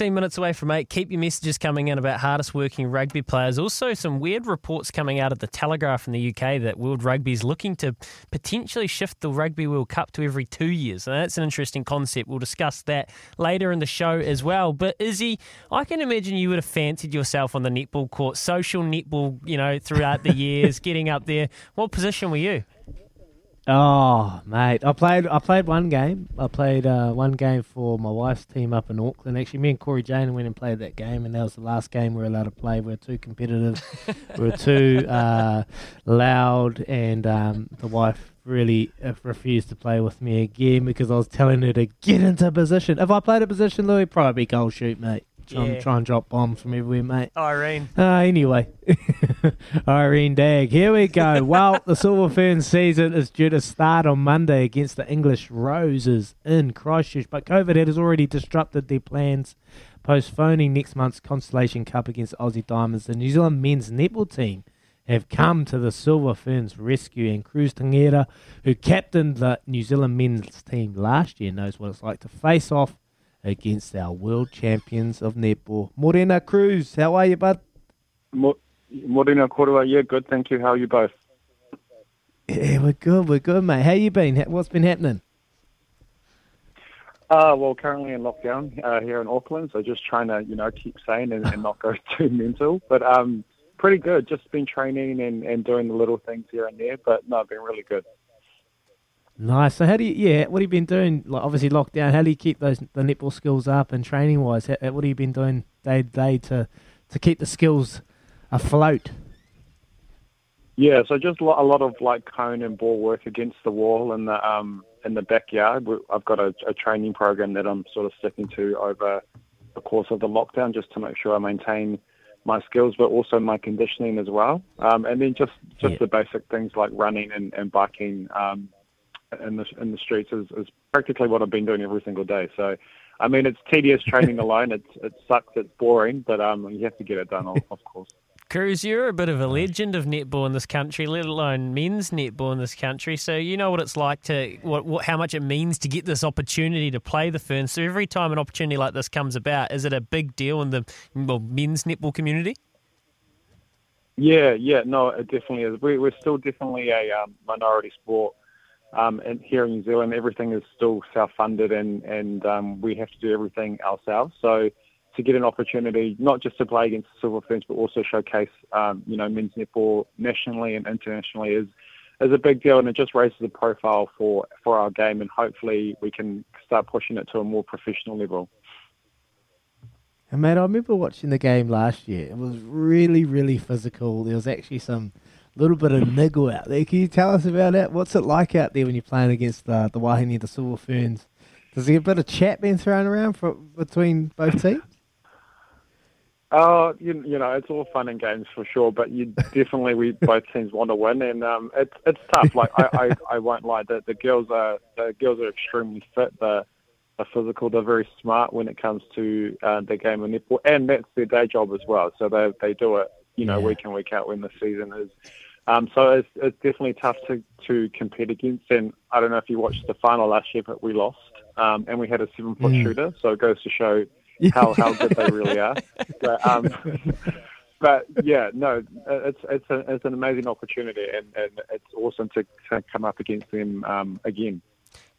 16 minutes away from 8. Keep your messages coming in about hardest working rugby players. Also, some weird reports coming out of the Telegraph in the UK that World Rugby is looking to potentially shift the Rugby World Cup to every two years. And that's an interesting concept. We'll discuss that later in the show as well. But Izzy, I can imagine you would have fancied yourself on the netball court, social netball, you know, throughout the years, getting up there. What position were you? Oh, mate, I played. I played one game. I played uh, one game for my wife's team up in Auckland. Actually, me and Cory Jane went and played that game, and that was the last game we were allowed to play. We are too competitive. we were too uh, loud, and um, the wife really uh, refused to play with me again because I was telling her to get into position. If I played a position, Louis, probably goal shoot, mate. Try, Yeah. and, try and drop bombs from everywhere, mate. Irene. Uh, anyway, Irene Dag. Here we go. Well, the Silver Ferns season is due to start on Monday against the English Roses in Christchurch, but COVID has already disrupted their plans, postponing next month's Constellation Cup against Aussie Diamonds. The New Zealand men's netball team have come to the Silver Ferns rescue, and Cruz Tangera, who captained the New Zealand men's team last year, knows what it's like to face off against our world champions of netball. Morena Cruz, how are you, bud? Mo- Morena Korua, yeah, good, thank you. How are you both? Yeah, we're good. We're good, mate. How you been? What's been happening? Uh, well, currently in lockdown uh, here in Auckland, so just trying to, you know, keep sane and, and not go too mental. But um, pretty good. Just been training and, and doing the little things here and there, but no, been really good. Nice. So, how do you? Yeah, what have you been doing? Like, obviously lockdown. How do you keep those the netball skills up and training wise? How, what have you been doing day to day to to keep the skills afloat? Yeah, so just a lot of like cone and ball work against the wall in the um in the backyard. I've got a, a training program that I'm sort of sticking to over the course of the lockdown, just to make sure I maintain my skills, but also my conditioning as well. Um, and then just just Yeah. the basic things like running and, and biking um, in the in the streets is, is practically what I've been doing every single day. So. I mean, it's tedious training alone. It's it sucks. It's boring, but um, you have to get it done, of course. Cruz, you're a bit of a legend of netball in this country, let alone men's netball in this country. So you know what it's like to what, what how much it means to get this opportunity to play the Ferns. So every time an opportunity like this comes about, is it a big deal in the well, men's netball community? Yeah, yeah, no, it definitely is. We, we're still definitely a um, minority sport. Um, and here in New Zealand, everything is still self-funded, and and um, we have to do everything ourselves. So to get an opportunity, not just to play against the Silver Ferns, but also showcase, um, you know, men's netball nationally and internationally is is a big deal, and it just raises the profile for for our game, and hopefully we can start pushing it to a more professional level. And man, I remember watching the game last year. It was really, really physical. There was actually some little bit of niggle out there. Can you tell us about that? What's it like out there when you're playing against uh, the Wahine, the Silver Ferns? Does there get a bit of chat being thrown around for, between both teams? Oh, you, you know, it's all fun and games for sure, but you definitely we both teams want to win, and um, it's it's tough. Like I, I, I won't lie, the the girls are the girls are extremely fit. They're, they're physical. They're very smart when it comes to uh, the game of netball, and that's their day job as well. So they they do it, you know, Yeah. week in week out when the season is. Um, so it's it's definitely tough to to compete against. And I don't know if you watched the final last year, but we lost, um, and we had a seven foot Mm. shooter. So it goes to show how how good they really are. But, um, but yeah, no, it's it's a, it's an amazing opportunity, and, and it's awesome to, to come up against them um, again.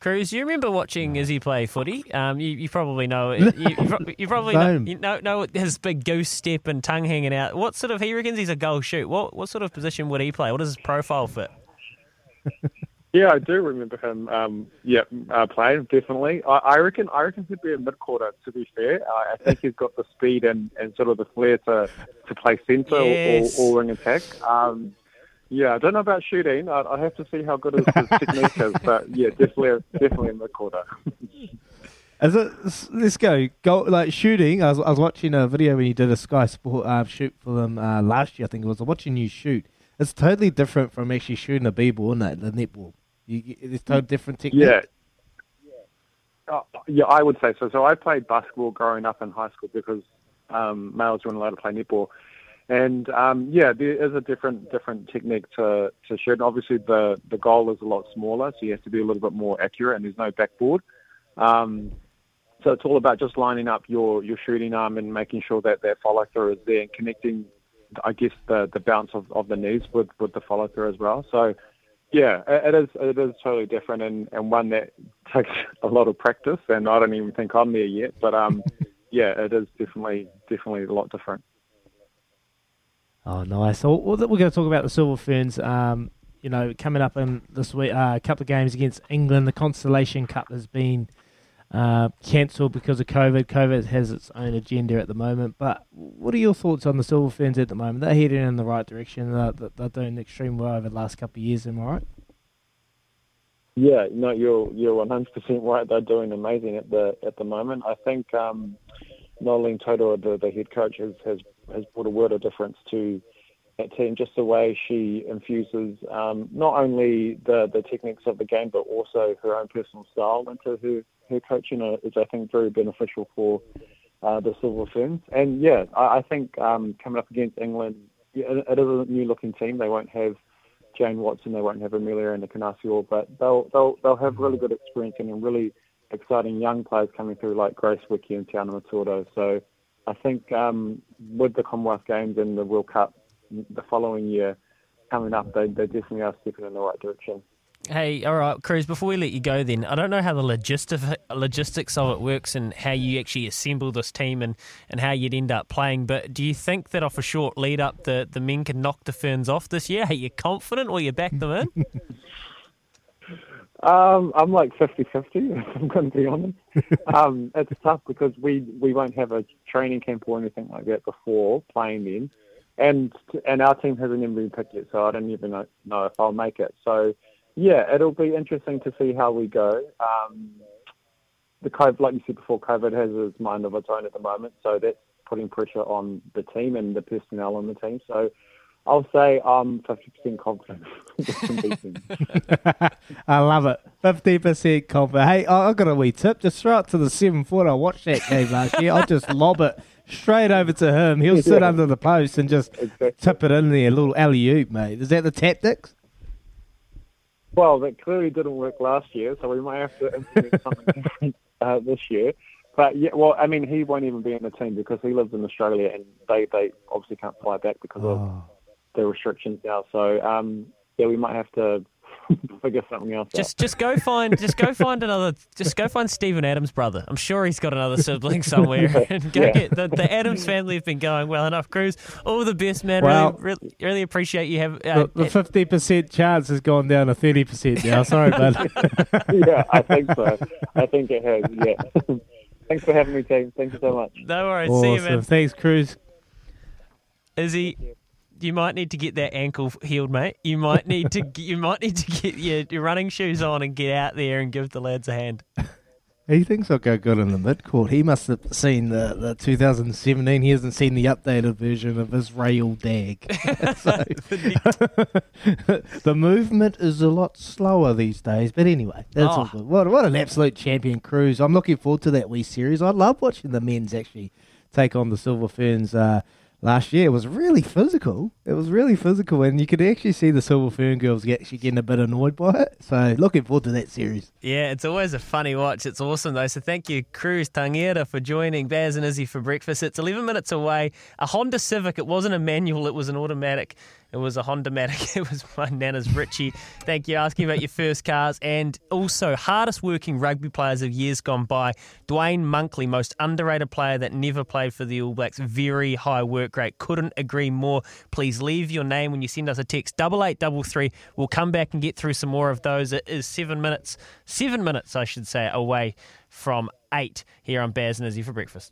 Cruz, you remember watching Izzy play footy? Um, you, you probably know. You, you, pro- you probably know, you know, know his big goose step and tongue hanging out. What sort of he reckons he's a goal shoot? What what sort of position would he play? What does his profile fit? Yeah, I do remember him. Um, yeah, uh, playing definitely. I, I reckon. I reckon he'd be a mid quarter. To be fair, I, I think he's got the speed and, and sort of the flair to to play centre Yes. or, or, or wing attack. Um, yeah, I don't know about shooting. I, I have to see how good his, his technique is. But yeah, definitely, definitely a mid quarter. Is it? Let's go. Go like shooting. I was, I was watching a video when you did a Sky Sport uh, shoot for them uh, last year. I think it was. I was watching you shoot. It's totally different from actually shooting a b-ball, isn't it? The netball. You, you- it's totally different technique. Yeah. Uh, yeah, I would say so. So I played basketball growing up in high school because um, males weren't allowed to play netball, and um, yeah, there is a different different technique to to shoot. And obviously, the the goal is a lot smaller, so you have to be a little bit more accurate, and there's no backboard. Um, so it's all about just lining up your your shooting arm and making sure that that follow through is there and connecting, I guess the the bounce of, of the knees with with the follow through as well. So. Yeah, it it is. It is totally different, and, and one that takes a lot of practice. And I don't even think I'm there yet. But um, yeah, it is definitely definitely a lot different. Oh, nice. So we're going to talk about the Silver Ferns. Um, you know, coming up in this week, uh, a couple of games against England. The Constellation Cup has been uh, cancelled because of COVID. COVID has its own agenda at the moment. But what are your thoughts on the Silver Ferns at the moment? They're heading in the right direction. They're, they're doing extremely well over the last couple of years. Am I right? Yeah, no, you're you're 100 percent right. They're doing amazing at the at the moment. I think um, Noeline Taurua, the, the head coach, has, has has brought a world of difference to that team. Just the way she infuses um, not only the the techniques of the game, but also her own personal style into her her coaching uh, is, I think, very beneficial for uh, the Silver Ferns. And yeah, I, I think um, coming up against England, it, is a new looking team. They won't have Jane Watson, they won't have Ameliaranne Ekenasio, but they'll they'll they'll have really good experience and really exciting young players coming through like Grace Nweke and Tiana Metuarau. So I think um, with the Commonwealth Games and the World Cup the following year coming up, they, they definitely are stepping in the right direction. Hey, all right, Cruz, before we let you go then, I don't know how the logistic, logistics of it works and how you actually assemble this team and, and how you'd end up playing, but do you think that off a short lead up, the, the men can knock the Ferns off this year? Are you confident or you back them in? Um, I'm like 50-50, if I'm going to be honest. um, it's tough because we, we won't have a training camp or anything like that before playing then. And and our team hasn't even been picked yet, so I don't even know, know if I'll make it. So, yeah, it'll be interesting to see how we go. Um, the COVID, like you said before, COVID has its mind of its own at the moment, so that's putting pressure on the team and the personnel on the team. So I'll say I'm 50% confident. we can beat them. I love it. 50% confident. Hey, I, I got a wee tip. Just throw it to the seven foot. I watched that game last year. I'll just lob it straight over to him. He'll sit Yeah. under the post and just Exactly. tip it in there. A little alley oop, mate. Is that the tactics? Well, that clearly didn't work last year, so we might have to implement something different uh, this year. But yeah, well, I mean, he won't even be in the team because he lives in Australia, and they they obviously can't fly back because of Oh. The restrictions now. So um, yeah, we might have to figure something else Just just go find just go find another just go find Steven Adams' brother. I'm sure he's got another sibling somewhere. and go Yeah. get the, the Adams family have been going well enough. Cruz, all the best, man. Well- really, really, really appreciate you have. Uh, The, the 50% chance has gone down to 30% now. Sorry, bud. yeah, I think so. I think it has. Yeah. Thanks for having me, team. Thank you so much. no worries. See you, awesome. man. Thanks, Cruz. Izzy, you might need to get that ankle healed, mate. You might need to you might need to get your, your running shoes on and get out there and give the lads a hand. He thinks I'll go good in the midcourt. He must have seen the, the 2017. He hasn't seen the updated version of Israel Dagg. so, the movement is a lot slower these days. But anyway, that's all Oh. good. What, what an absolute champion Cruz. I'm looking forward to that wee series. I love watching the men's actually take on the Silver Ferns uh, last year. Was really physical. It was really physical, and you could actually see the Silver Fern girls actually getting a bit annoyed by it. So looking forward to that series. Yeah, it's always a funny watch. It's awesome though. So thank you, Cruz Tangiera, for joining Baz and Izzy for breakfast. It's 11 minutes away. A Honda Civic. It wasn't a manual. It was an automatic. It was a Honda Matic. It was my nana's Richie. Thank you. Asking about your first cars and also hardest working rugby players of years gone by. Duane Monkley, most underrated player that never played for the All Blacks. Very high work rate. Couldn't agree more. Please leave your name when you send us a text. Double eight double three. We'll come back and get through some more of those. It is seven minutes. Seven minutes, I should say, away from eight here on Baz and Izzy for breakfast.